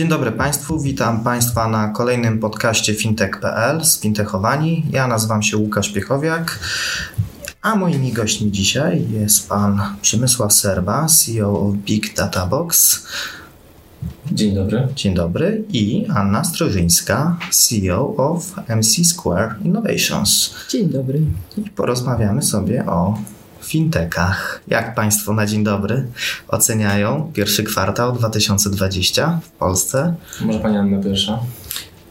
Dzień dobry Państwu, witam Państwa na kolejnym podcaście fintech.pl z Fintechowani. Ja nazywam się Łukasz Piechowiak, a moimi gośćmi dzisiaj jest Pan Przemysław Serba, CEO of Big Data Box. Dzień dobry. Dzień dobry. I Anna Strożyńska, CEO of MC Square Innovations. Dzień dobry. I porozmawiamy sobie o fintechach. Jak Państwo na dzień dobry oceniają pierwszy kwartał 2020 w Polsce? Może Pani Anna pierwsza?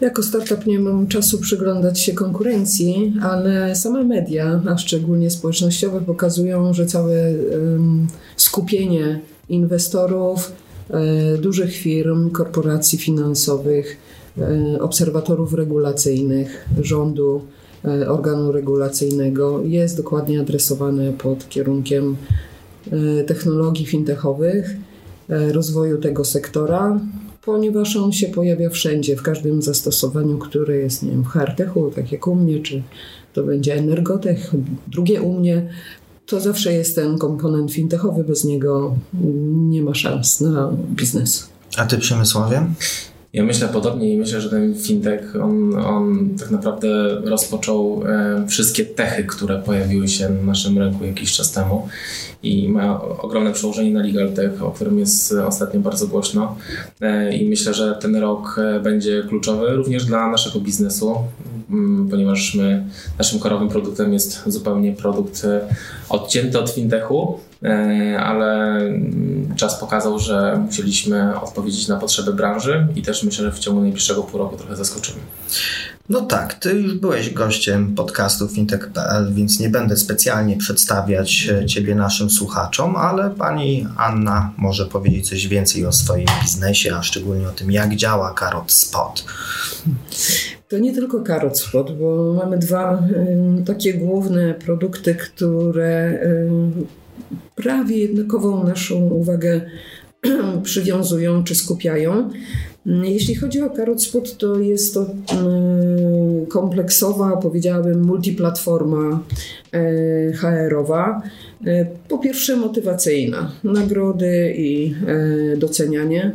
Jako startup nie mam czasu przyglądać się konkurencji, ale same media, a szczególnie społecznościowe, pokazują, że całe um, skupienie inwestorów, e, dużych firm, korporacji finansowych, e, obserwatorów regulacyjnych, rządu, organu regulacyjnego jest dokładnie adresowane pod kierunkiem e, technologii fintechowych, e, rozwoju tego sektora, ponieważ on się pojawia wszędzie, w każdym zastosowaniu, które jest, nie wiem, w hardtechu, tak jak u mnie, czy to będzie energotech, drugie u mnie, to zawsze jest ten komponent fintechowy, bez niego nie ma szans na biznes. A ty Przemysławie? Ja myślę podobnie i myślę, że ten fintech, on, on tak naprawdę rozpoczął e, wszystkie techy, które pojawiły się na naszym rynku jakiś czas temu i ma ogromne przełożenie na Legal Tech, o którym jest ostatnio bardzo głośno. E, i myślę, że ten rok e, będzie kluczowy również dla naszego biznesu, mm, ponieważ my, naszym korowym produktem jest zupełnie produkt e, odcięty od fintechu, ale mm, czas pokazał, że musieliśmy odpowiedzieć na potrzeby branży i też myślę, że w ciągu najbliższego pół roku trochę zaskoczymy. No tak, ty już byłeś gościem podcastu fintech.pl, więc nie będę specjalnie przedstawiać ciebie naszym słuchaczom, ale pani Anna może powiedzieć coś więcej o swoim biznesie, a szczególnie o tym, jak działa Carrot Spot. To nie tylko Carrot Spot, bo mamy dwa y, takie główne produkty, które y, prawie jednakową naszą uwagę przywiązują czy skupiają. Jeśli chodzi o Carrot Spot, to jest to mm, kompleksowa, powiedziałabym, multiplatforma e, HR-owa. E, po pierwsze motywacyjna, nagrody i e, docenianie.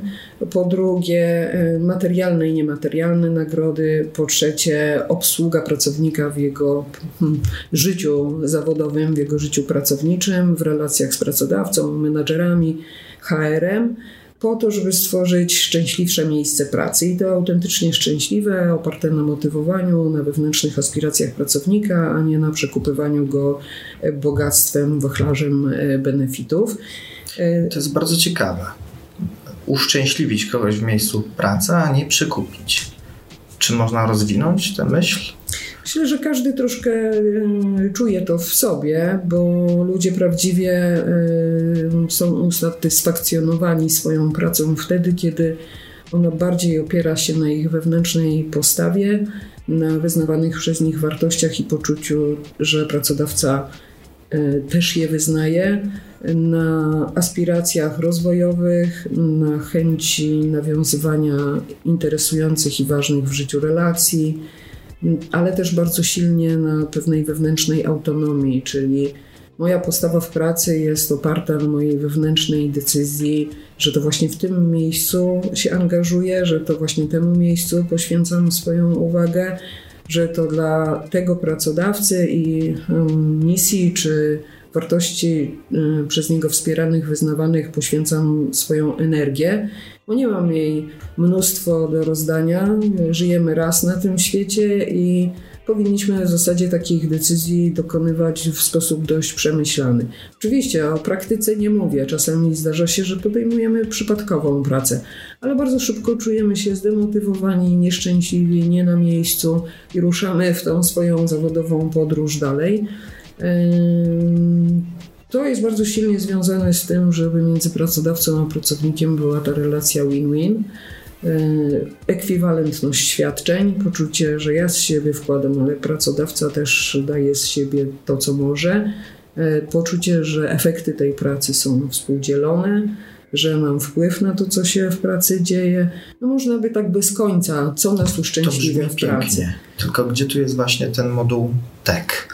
Po drugie materialne i niematerialne nagrody. Po trzecie obsługa pracownika w jego hmm, życiu zawodowym, w jego życiu pracowniczym, w relacjach z pracodawcą, menadżerami, HR-em po to, żeby stworzyć szczęśliwsze miejsce pracy. I to autentycznie szczęśliwe, oparte na motywowaniu, na wewnętrznych aspiracjach pracownika, a nie na przekupywaniu go bogactwem, wachlarzem e, benefitów. E, to jest bardzo ciekawe. Uszczęśliwić kogoś w miejscu pracy, a nie przykupić. Czy można rozwinąć tę myśl? Myślę, że każdy troszkę y, czuje to w sobie, bo ludzie prawdziwie y, są usatysfakcjonowani swoją pracą wtedy, kiedy ona bardziej opiera się na ich wewnętrznej postawie, na wyznawanych przez nich wartościach i poczuciu, że pracodawca y, też je wyznaje, na aspiracjach rozwojowych, na chęci nawiązywania interesujących i ważnych w życiu relacji ale też bardzo silnie na pewnej wewnętrznej autonomii, czyli moja postawa w pracy jest oparta na mojej wewnętrznej decyzji, że to właśnie w tym miejscu się angażuję, że to właśnie temu miejscu poświęcam swoją uwagę, że to dla tego pracodawcy i misji czy wartości przez niego wspieranych, wyznawanych poświęcam swoją energię, bo nie mam jej mnóstwo do rozdania. Żyjemy raz na tym świecie i powinniśmy w zasadzie takich decyzji dokonywać w sposób dość przemyślany. Oczywiście o praktyce nie mówię, czasami zdarza się, że podejmujemy przypadkową pracę, ale bardzo szybko czujemy się zdemotywowani, nieszczęśliwi, nie na miejscu i ruszamy w tą swoją zawodową podróż dalej. To jest bardzo silnie związane z tym, żeby między pracodawcą a pracownikiem była ta relacja win-win. E, ekwiwalentność świadczeń, poczucie, że ja z siebie wkładam, ale pracodawca też daje z siebie to, co może, e, poczucie, że efekty tej pracy są współdzielone, że mam wpływ na to, co się w pracy dzieje. No można by tak bez końca, co nas uszczęśliwia w pracy. Pięknie. Tylko gdzie tu jest właśnie ten moduł tech?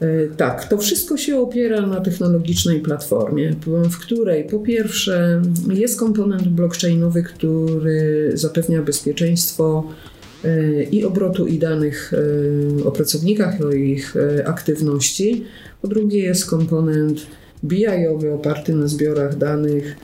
E, tak, to wszystko się opiera na technologicznej platformie, w której po pierwsze jest komponent blockchainowy, który zapewnia bezpieczeństwo e, i obrotu i danych e, o pracownikach, o ich aktywności. Po drugie jest komponent BI-owy oparty na zbiorach danych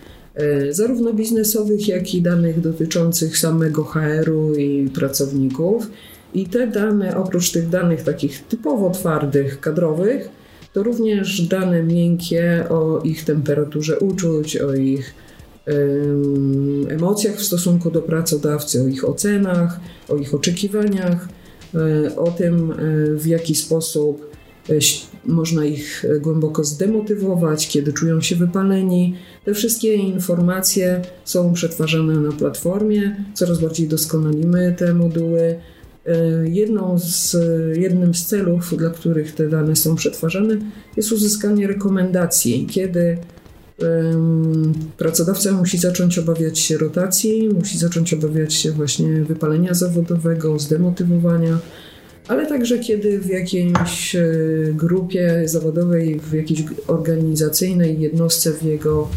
zarówno biznesowych, jak i danych dotyczących samego HR-u i pracowników. I te dane, oprócz tych danych takich typowo twardych, kadrowych, to również dane miękkie o ich temperaturze uczuć, o ich emocjach w stosunku do pracodawcy, o ich ocenach, o ich oczekiwaniach, e, o tym, e, w jaki sposób e, można ich głęboko zdemotywować, kiedy czują się wypaleni. Te wszystkie informacje są przetwarzane na platformie, coraz bardziej doskonalimy te moduły. E, jedną z, jednym z celów, dla których te dane są przetwarzane, jest uzyskanie rekomendacji, kiedy pracodawca musi zacząć obawiać się rotacji, musi zacząć obawiać się właśnie wypalenia zawodowego, zdemotywowania, ale także kiedy w jakiejś e, grupie zawodowej, w jakiejś organizacyjnej jednostce w jego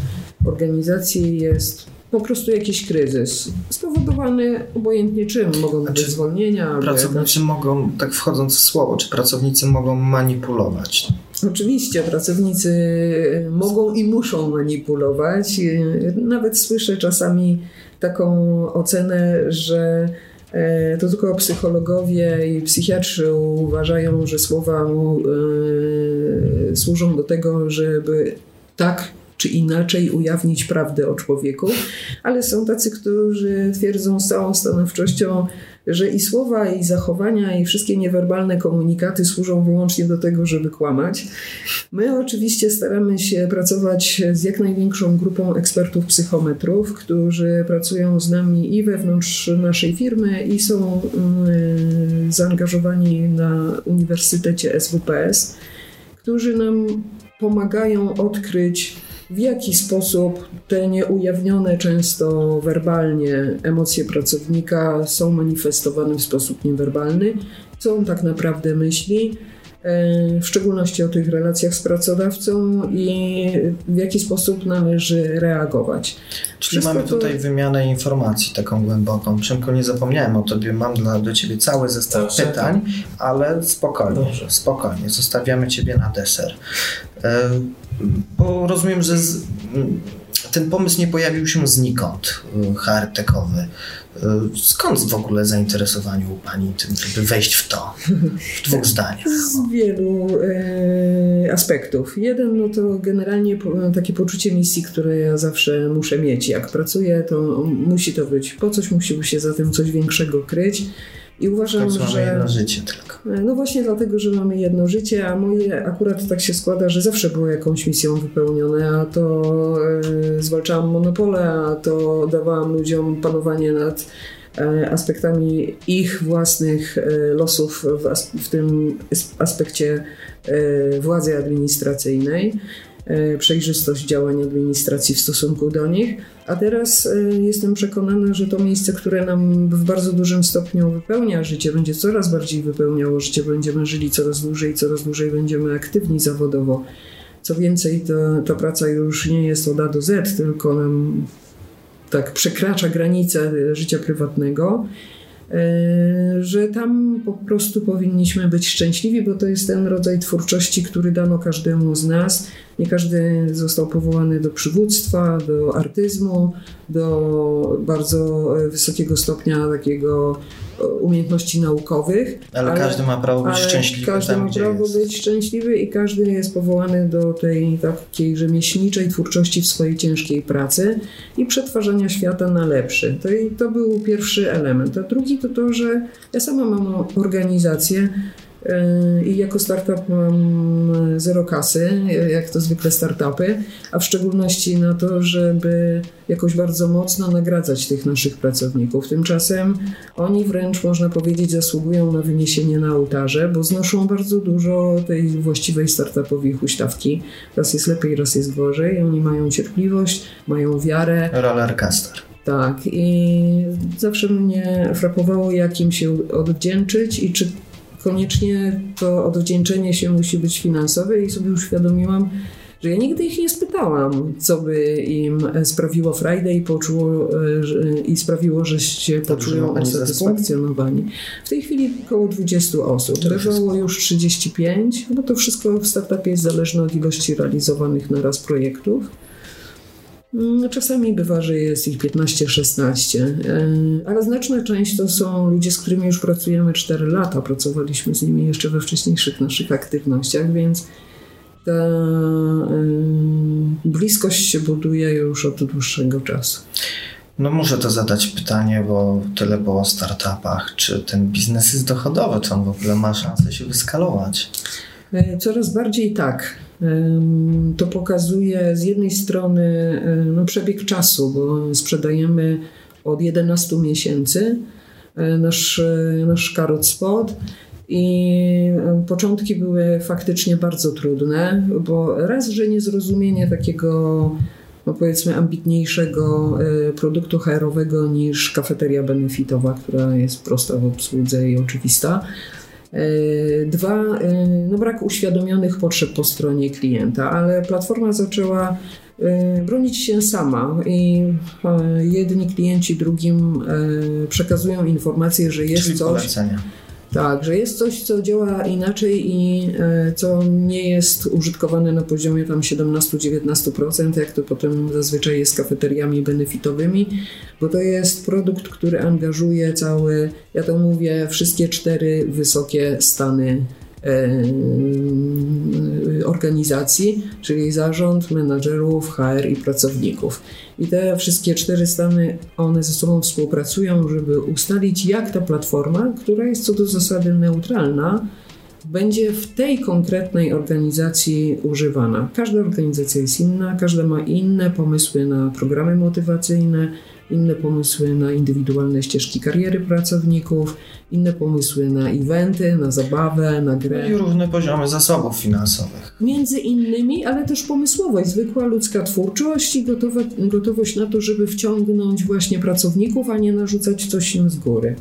organizacji jest po prostu jakiś kryzys spowodowany obojętnie czym. Mogą być znaczy, zwolnienia. Pracownicy jakaś... mogą, tak wchodząc w słowo, czy pracownicy mogą manipulować? Oczywiście pracownicy mogą i muszą manipulować. Nawet słyszę czasami taką ocenę, że e, to tylko psychologowie i psychiatrzy uważają, że słowa e, służą do tego, żeby tak czy inaczej ujawnić prawdę o człowieku, ale są tacy, którzy twierdzą z całą stanowczością, że i słowa, i zachowania, i wszystkie niewerbalne komunikaty służą wyłącznie do tego, żeby kłamać. My oczywiście staramy się pracować z jak największą grupą ekspertów psychometrów, którzy pracują z nami i wewnątrz naszej firmy, i są mm, zaangażowani na Uniwersytecie SWPS, którzy nam pomagają odkryć w jaki sposób te nieujawnione często werbalnie emocje pracownika są manifestowane w sposób niewerbalny, co on tak naprawdę myśli, e, w szczególności o tych relacjach z pracodawcą i w jaki sposób należy reagować. Czyli Wszystko mamy tutaj to... wymianę informacji taką głęboką. Przemko, nie zapomniałem o tobie, mam dla, do ciebie cały zestaw pytań, ale spokojnie, Dobrze. spokojnie, zostawiamy ciebie na deser. Bo rozumiem, że z, ten pomysł nie pojawił się znikąd, y, hardtekowy. Y, skąd w ogóle zainteresowanie u Pani tym, żeby wejść w to? W dwóch zdaniach. Z wielu e, aspektów. Jeden, no to generalnie takie poczucie misji, które ja zawsze muszę mieć. Jak pracuję, to musi to być po coś, musi się za tym coś większego kryć. I uważam, tak, że. jedno życie tylko. No właśnie dlatego, że mamy jedno życie, a moje akurat tak się składa, że zawsze było jakąś misją wypełnione, a to e, zwalczałam monopole, a to dawałam ludziom panowanie nad e, aspektami ich własnych e, losów w, as w tym aspekcie władzy administracyjnej. E, przejrzystość działań administracji w stosunku do nich. A teraz e, jestem przekonana, że to miejsce, które nam w bardzo dużym stopniu wypełnia życie, będzie coraz bardziej wypełniało życie, będziemy żyli coraz dłużej, coraz dłużej będziemy aktywni zawodowo. Co więcej, to, ta praca już nie jest od A do Z, tylko nam tak przekracza granice życia prywatnego. E, że tam po prostu powinniśmy być szczęśliwi, bo to jest ten rodzaj twórczości, który dano każdemu z nas. Nie każdy został powołany do przywództwa, do artyzmu, do bardzo wysokiego stopnia takiego umiejętności naukowych. Ale, ale każdy ma prawo być szczęśliwy. Każdy tam, ma prawo jest. być szczęśliwy i każdy jest powołany do tej takiej rzemieślniczej twórczości w swojej ciężkiej pracy i przetwarzania świata na lepszy. To, to był pierwszy element. A drugi to to, że ja sama mam organizację, i jako startup mam zero kasy, jak to zwykle startupy, a w szczególności na to, żeby jakoś bardzo mocno nagradzać tych naszych pracowników. Tymczasem oni wręcz, można powiedzieć, zasługują na wyniesienie na ołtarze, bo znoszą bardzo dużo tej właściwej startupowej huśtawki. Raz jest lepiej, raz jest gorzej. Oni mają cierpliwość, mają wiarę. Rollercaster. Tak, i zawsze mnie frapowało, jak im się odwdzięczyć i czy koniecznie to odwdzięczenie się musi być finansowe i sobie uświadomiłam, że ja nigdy ich nie spytałam, co by im sprawiło Friday i, poczuło, i sprawiło, że się poczują usatysfakcjonowani. W tej chwili około 20 osób. Bywało już 35, bo to wszystko w startupie jest zależne od ilości realizowanych na raz projektów. Mm, czasami bywa, że jest ich 15-16, e, ale znaczna część to są ludzie, z którymi już pracujemy 4 lata. Pracowaliśmy z nimi jeszcze we wcześniejszych naszych aktywnościach, więc ta e, bliskość się buduje już od dłuższego czasu. No muszę to zadać pytanie, bo tyle było o startupach. Czy ten biznes jest dochodowy? Czy on w ogóle ma szansę się wyskalować? E, coraz bardziej tak. To pokazuje z jednej strony no, przebieg czasu, bo sprzedajemy od 11 miesięcy e, nasz, e, nasz karot spot. I początki były faktycznie bardzo trudne, bo raz, że niezrozumienie takiego, no powiedzmy, ambitniejszego e, produktu HR-owego niż kafeteria benefitowa, która jest prosta w obsłudze i oczywista. E, dwa, e, no brak uświadomionych potrzeb po stronie klienta, ale platforma zaczęła e, bronić się sama i jedni klienci drugim przekazują informację, że jest Czyli coś. Polecenia. Tak, że jest coś, co działa inaczej i e, co nie jest użytkowane na poziomie tam 17-19%, jak to potem zazwyczaj jest z kafeteriami benefitowymi, bo to jest produkt, który angażuje cały, ja to mówię, wszystkie cztery wysokie stany E, organizacji, czyli zarząd, menadżerów, HR i pracowników. I te wszystkie cztery stany, one ze sobą współpracują, żeby ustalić, jak ta platforma, która jest co do zasady neutralna, będzie w tej konkretnej organizacji używana. Każda organizacja jest inna, każda ma inne pomysły na programy motywacyjne, inne pomysły na indywidualne ścieżki kariery pracowników, inne pomysły na eventy, na zabawę, na grę. I różne poziomy zasobów finansowych. Między innymi, ale też pomysłowość, zwykła ludzka twórczość i gotowa, gotowość na to, żeby wciągnąć właśnie pracowników, a nie narzucać coś im z góry.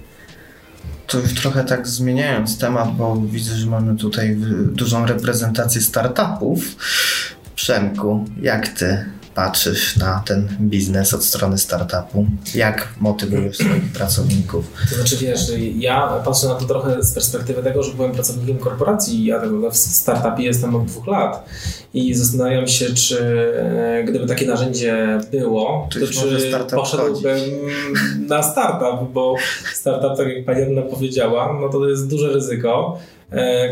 To już trochę tak zmieniając temat, bo widzę, że mamy tutaj dużą reprezentację startupów. Przemku, jak ty patrzysz na ten biznes od strony startupu? Jak motywujesz swoich pracowników? To znaczy, wiesz, ja patrzę na to trochę z perspektywy tego, że byłem pracownikiem korporacji. Ja w startupie jestem od dwóch lat i zastanawiam się, czy e, gdyby takie narzędzie było, to, to czy poszedłbym na startup, bo startup, tak jak pani Anna powiedziała, no to jest duże ryzyko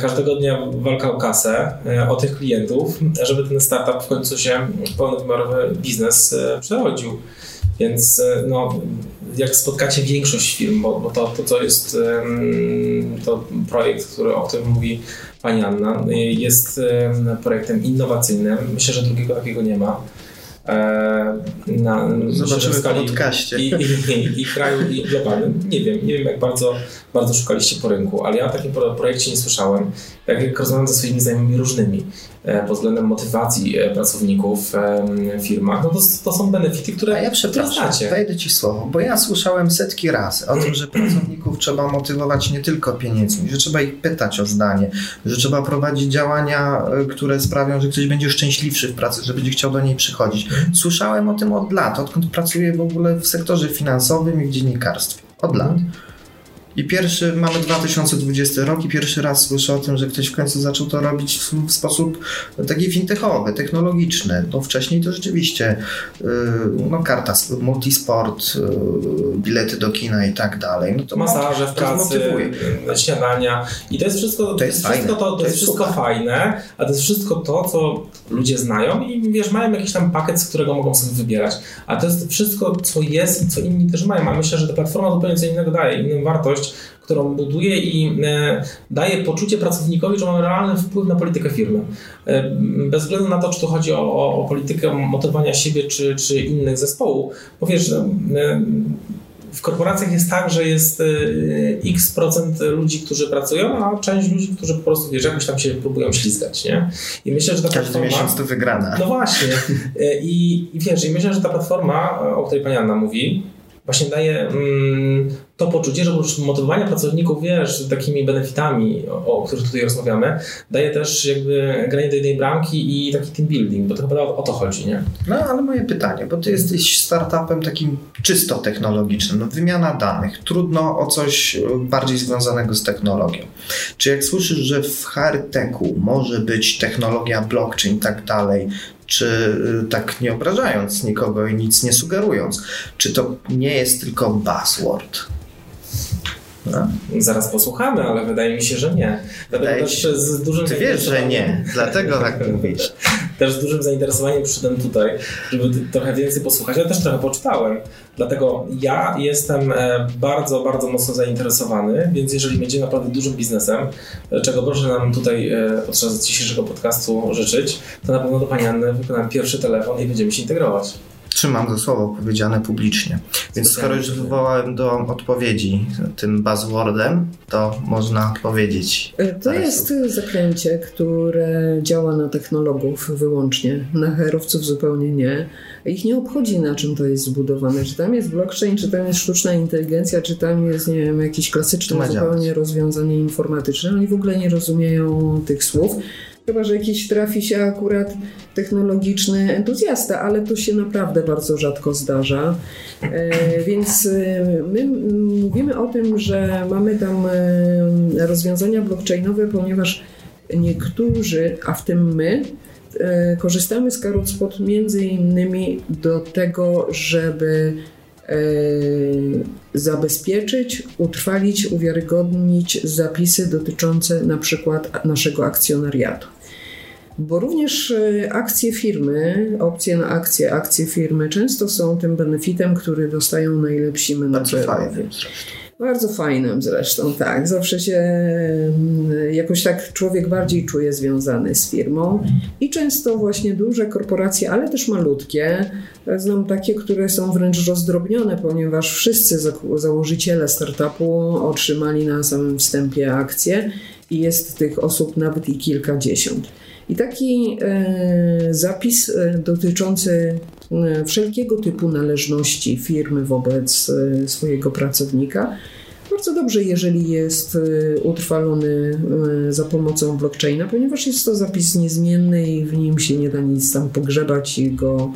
każdego dnia walka o kasę, e, o tych klientów, żeby ten startup w końcu się w pełnowymiarowy biznes e, przerodził. Więc no, jak spotkacie większość firm, bo, bo to, to, co jest to projekt, który, o którym mówi Pani Anna, jest projektem innowacyjnym. Myślę, że drugiego takiego nie ma. Na, Zobaczymy w podcaście. I, i, i, kraju, i globalnym. Nie wiem, nie wiem jak bardzo bardzo szukaliście po rynku, ale ja o takim projekcie nie słyszałem. Jak rozmawiam ze swoimi znajomymi różnymi e, pod względem motywacji e, pracowników w firmach, no to, to są benefity, które, A ja przepraszam, wejdę Ci słowo, bo ja słyszałem setki razy o tym, że pracowników trzeba motywować nie tylko pieniędzmi, że trzeba ich pytać o zdanie, że trzeba prowadzić działania, e, które sprawią, że ktoś będzie szczęśliwszy w pracy, że będzie chciał do niej przychodzić. Słyszałem o tym od lat, odkąd pracuję w ogóle w sektorze finansowym i w dziennikarstwie. Od lat. I pierwszy, mamy 2020 rok i pierwszy raz słyszę o tym, że ktoś w końcu zaczął to robić w, sposób taki fintechowy, technologiczny. No wcześniej to rzeczywiście yy, no karta, multisport, yy, bilety do kina i tak dalej. No to Masaże w pracy, yy, śniadania. I to jest wszystko, to jest, wszystko, to, to, to jest wszystko fajne, a to jest wszystko to, co ludzie znają i wiesz, mają jakiś tam pakiet, z którego mogą sobie wybierać, a to jest wszystko, co jest i co inni też mają, a myślę, że ta platforma zupełnie co innego daje, inną wartość, wartość, którą buduje i e, daje poczucie pracownikowi, że mamy realny wpływ na politykę firmy. E, bez względu na to, czy to chodzi o, o, politykę motywowania siebie czy, czy innych zespołów. Bo wiesz, e, w korporacjach jest tak, że jest x procent ludzi, którzy pracują, a część ludzi, którzy po prostu wiesz, jakoś tam się próbują ślizgać, nie? I myślę, że ta Każdy platforma... miesiąc to wygrana. No właśnie. I, I wiesz, i myślę, że ta platforma, o której pani Anna mówi, właśnie daje mm, to poczucie, że oprócz motywowania pracowników, wiesz, takimi benefitami, o, o których tutaj rozmawiamy, daje też jakby granie do jednej bramki i taki team building, bo to chyba o, to chodzi, nie? No, ale moje pytanie, bo ty jesteś startupem takim czysto technologicznym, no, wymiana danych, trudno o coś bardziej związanego z technologią. Czy jak słyszysz, że w hardtechu może być technologia blockchain i tak dalej, czy y, tak nie obrażając nikogo i nic nie sugerując, czy to nie jest tylko buzzword? No. Zaraz posłuchamy, ale wydaje mi się, że nie. Dlatego też z dużym Ty wiesz, że nie, dlatego tak mówisz. Też z dużym zainteresowaniem przyszedłem tutaj, żeby trochę więcej posłuchać. Ja też trochę poczytałem. Dlatego ja jestem e, bardzo, bardzo mocno zainteresowany, więc jeżeli będzie naprawdę dużym biznesem, e, czego proszę nam tutaj e, podczas dzisiejszego podcastu życzyć, to na pewno do Pani Anny wykonam pierwszy telefon i będziemy się integrować trzymam za słowo powiedziane publicznie. Więc skoro już wywołałem do odpowiedzi tym buzzwordem, to można powiedzieć. E, to jest zaklęcie, które działa na technologów wyłącznie, na herowców zupełnie nie. Ich nie obchodzi na czym to jest zbudowane. Czy tam jest blockchain, czy tam jest sztuczna inteligencja, czy tam jest, nie wiem, jakieś klasyczne zupełnie rozwiązanie informatyczne. Oni w ogóle nie rozumieją tych słów. Chyba, że jakiś trafi się akurat technologiczny entuzjasta, ale to się naprawdę bardzo rzadko zdarza. E, więc e, my mówimy o tym, że mamy tam e, rozwiązania blockchainowe, ponieważ niektórzy, a w tym my, korzystamy z Carrotspot między innymi do tego, żeby zabezpieczyć, utrwalić, uwiarygodnić zapisy dotyczące na przykład naszego akcjonariatu. Bo również e, akcje firmy, opcje na akcje, akcje firmy często są tym benefitem, który dostają najlepsi menedżerowie. Bardzo fajnym zresztą. Bardzo fajnym zresztą, tak. Zawsze się mm, jakoś tak człowiek bardziej czuje związany z firmą i często właśnie duże korporacje, ale też malutkie. Znam takie, które są wręcz rozdrobnione, ponieważ wszyscy założyciele startupu otrzymali na samym wstępie akcje i jest tych osób nawet i kilkadziesiąt. I taki e, zapis e, dotyczący e, wszelkiego typu należności firmy wobec swojego pracownika. Bardzo dobrze, jeżeli jest utrwalony za pomocą blockchaina, ponieważ jest to zapis niezmienny i w nim się nie da nic tam pogrzebać i go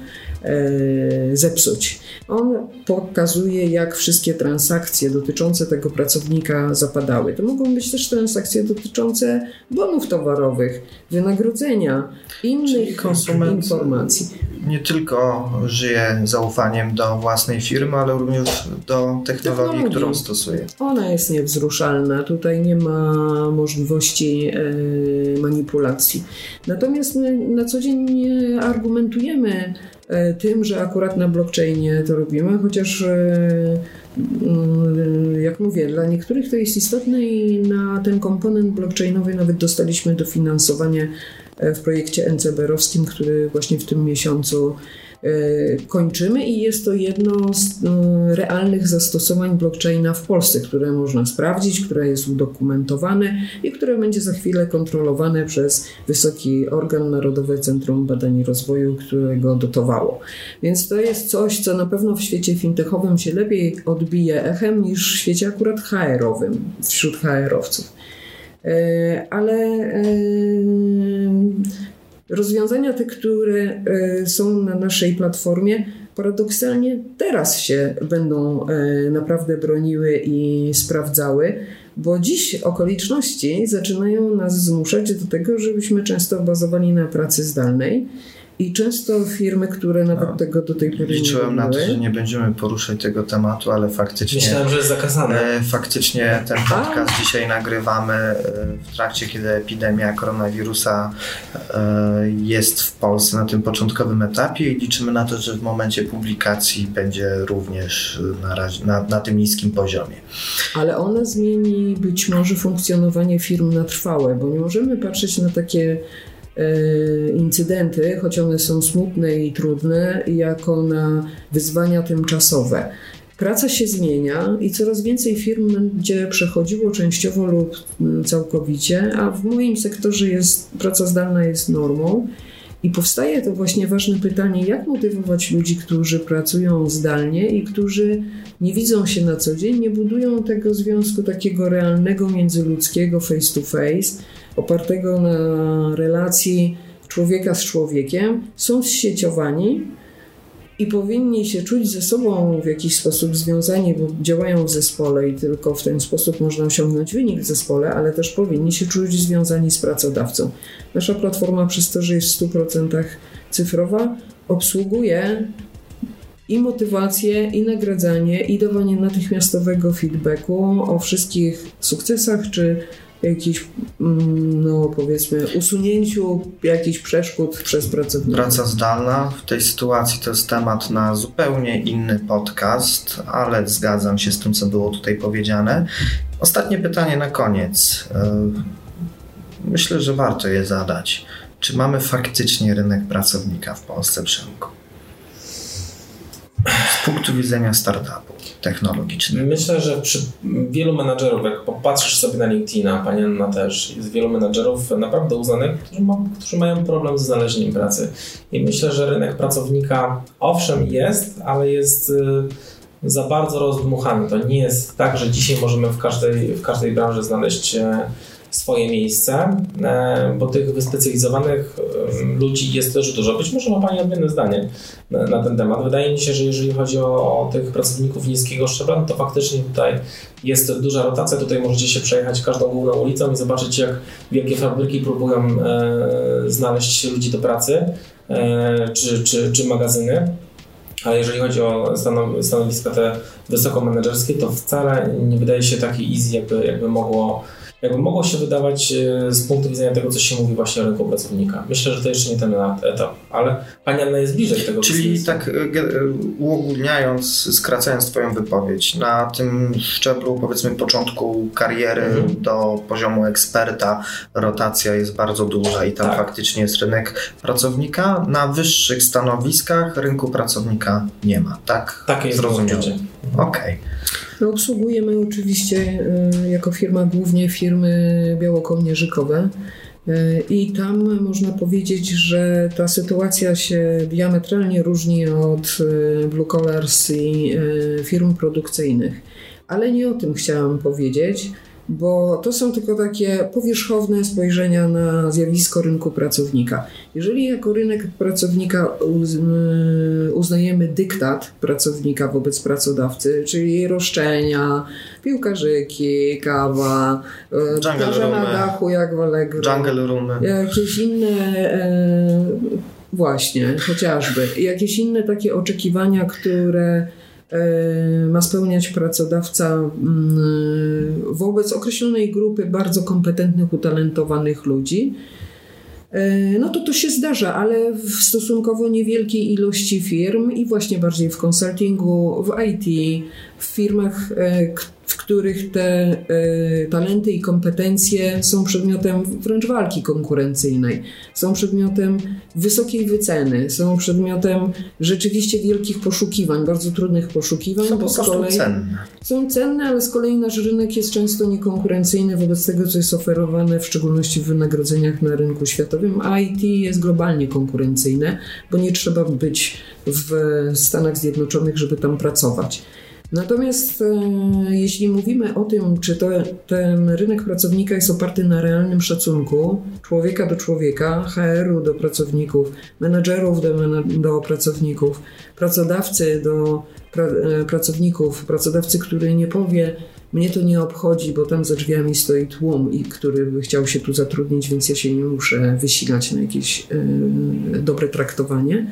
zepsuć. On pokazuje, jak wszystkie transakcje dotyczące tego pracownika zapadały. To mogą być też transakcje dotyczące bonów towarowych, wynagrodzenia, innych informacji. Nie tylko żyje zaufaniem do własnej firmy, ale również do technologii, technologii. którą stosuje. Ona jest niewzruszalna. Tutaj nie ma możliwości e, manipulacji. Natomiast my na co dzień nie argumentujemy E, tym, że akurat na blockchainie to robimy, chociaż e, mm, jak mówię, dla niektórych to jest istotne i na ten komponent blockchainowy nawet dostaliśmy dofinansowanie e, w projekcie NCBR-owskim, który właśnie w tym miesiącu E, kończymy i jest to jedno z no, realnych zastosowań blockchaina w Polsce, które można sprawdzić, które jest udokumentowane i które będzie za chwilę kontrolowane przez wysoki organ Narodowe Centrum Badań i Rozwoju, którego dotowało. Więc to jest coś, co na pewno w świecie fintechowym się lepiej odbije echem niż w świecie akurat HR-owym, wśród HR-owców. E, ale Rozwiązania te, które e, są na naszej platformie, paradoksalnie teraz się będą e, naprawdę broniły i sprawdzały, bo dziś okoliczności zaczynają nas zmuszać do tego, żebyśmy często bazowali na pracy zdalnej I często firmy, które nawet no, tego do tej pory Liczyłem nie na to, że nie będziemy poruszać tego tematu, ale faktycznie. Myślałem, że jest zakazane. E, faktycznie ten podcast A? dzisiaj nagrywamy e, w trakcie, kiedy epidemia koronawirusa e, jest w Polsce na tym początkowym etapie i liczymy na to, że w momencie publikacji będzie również na, razie, na, na tym niskim poziomie. Ale ona zmieni być może funkcjonowanie firm na trwałe, bo nie możemy patrzeć na takie incydenty, choć one są smutne i trudne, jako na wyzwania tymczasowe. Praca się zmienia i coraz więcej firm będzie przechodziło częściowo lub całkowicie, a w moim sektorze jest, praca zdalna jest normą. I powstaje to właśnie ważne pytanie, jak motywować ludzi, którzy pracują zdalnie i którzy nie widzą się na co dzień, nie budują tego związku takiego realnego, międzyludzkiego, face to face, opartego na relacji człowieka z człowiekiem, są zsieciowani i powinni się czuć ze sobą w jakiś sposób związani, bo działają w zespole i tylko w ten sposób można osiągnąć wynik w zespole, ale też powinni się czuć związani z pracodawcą. Nasza platforma przez to, że jest w 100% cyfrowa, obsługuje i motywację, i nagradzanie, i dawanie natychmiastowego feedbacku o wszystkich sukcesach czy jakiś, mm, no powiedzmy, usunięciu jakichś przeszkód przez pracownika. Praca zdalna w tej sytuacji to jest temat na zupełnie inny podcast, ale zgadzam się z tym, co było tutaj powiedziane. Ostatnie pytanie na koniec. E, myślę, że warto je zadać. Czy mamy faktycznie rynek pracownika w Polsce, Przemku? Z punktu widzenia startupu technologicznego. Myślę, że przy wielu menadżerów, jak popatrzysz sobie na LinkedIna, pani Anna też, jest wielu menadżerów naprawdę uznanych, którzy, ma, którzy mają problem z znalezieniem pracy. I myślę, że rynek pracownika owszem jest, ale jest y, za bardzo rozdmuchany. To nie jest tak, że dzisiaj możemy w każdej, w każdej branży znaleźć e, swoje miejsce, e, bo tych wyspecjalizowanych ludzi jest też dużo. Być może ma Pani odmienne zdanie na, ten temat. Wydaje mi się, że jeżeli chodzi o, tych pracowników niskiego szczebla, no to faktycznie tutaj jest duża rotacja. Tutaj możecie się przejechać każdą główną ulicą i zobaczyć, jak wielkie fabryki próbują e, znaleźć ludzi do pracy e, czy, czy, czy magazyny. Ale jeżeli chodzi o stanowiska te wysokomenedżerskie, to wcale nie wydaje się takie easy, jakby, jakby mogło jakby mogło się wydawać e, z punktu widzenia tego, co się mówi właśnie o rynku pracownika. Myślę, że to jeszcze nie ten etap, ale Pani Anna jest bliżej tego. Czyli tak e, e, uogólniając, skracając Twoją wypowiedź, na tym szczeblu powiedzmy początku kariery mhm. do poziomu eksperta rotacja jest bardzo duża i tam tak. faktycznie jest rynek pracownika. Na wyższych stanowiskach rynku pracownika nie ma, tak? Takie jest Zrozumiałe. Okej. Okay. No, obsługujemy oczywiście y, jako firma głównie firmy białokołnierzykowe. Y, I tam można powiedzieć, że ta sytuacja się diametralnie różni od y, blue collars i firm produkcyjnych. Ale nie o tym chciałam powiedzieć bo to są tylko takie powierzchowne spojrzenia na zjawisko rynku pracownika. Jeżeli jako rynek pracownika uznajemy dyktat pracownika wobec pracodawcy, czyli roszczenia, piłkarzyki, kawa, plaża na dachu jak w Allegro, jungle roomy. jakieś inne e, właśnie, chociażby, jakieś inne takie oczekiwania, które E, ma spełniać pracodawca mm, wobec określonej grupy bardzo kompetentnych, utalentowanych ludzi, e, no to to się zdarza, ale w stosunkowo niewielkiej ilości firm i właśnie bardziej w konsultingu, w IT, w firmach, e, w których te y, talenty i kompetencje są przedmiotem wręcz walki konkurencyjnej, są przedmiotem wysokiej wyceny, są przedmiotem rzeczywiście wielkich poszukiwań, bardzo trudnych poszukiwań. Są po kolei cenne. Są cenne, ale z kolei nasz rynek jest często niekonkurencyjny wobec tego, co jest oferowane, w szczególności w wynagrodzeniach na rynku światowym. IT jest globalnie konkurencyjne, bo nie trzeba być w Stanach Zjednoczonych, żeby tam pracować. Natomiast e, jeśli mówimy o tym, czy to, ten rynek pracownika jest oparty na realnym szacunku człowieka do człowieka, HR-u do pracowników, menedżerów do, do pracowników, pracodawcy do pra, e, pracowników, pracodawcy, który nie powie, mnie to nie obchodzi, bo tam za drzwiami stoi tłum, i który by chciał się tu zatrudnić, więc ja się nie muszę wysilać na jakieś y, dobre traktowanie.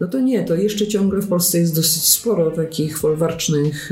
No to nie, to jeszcze ciągle w Polsce jest dosyć sporo takich folwarcznych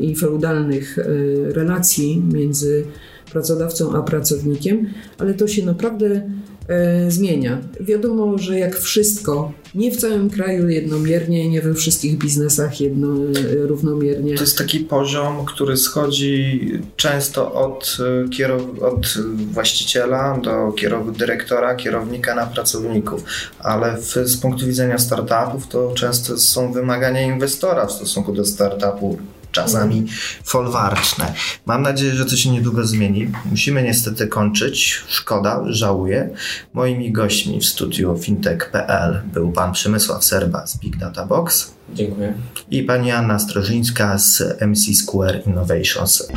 i feudalnych y, relacji między pracodawcą a pracownikiem, ale to się naprawdę e, zmienia. Wiadomo, że jak wszystko, nie w całym kraju jednomiernie, nie we wszystkich biznesach jedno, e, równomiernie. To jest taki poziom, który schodzi często od, e, kierow- od właściciela do kierow- dyrektora, kierownika na pracowników, ale w, z punktu widzenia startupów to często są wymagania inwestora w stosunku do startupu czasami folwarczne. Mam nadzieję, że to się niedługo zmieni. Musimy niestety kończyć. Szkoda, żałuję. Moimi gośćmi w studiu fintech.pl był pan Przemysław Serba z Big Data Box Dziękuję. i pani Anna Strożyńska z MC Square Innovations.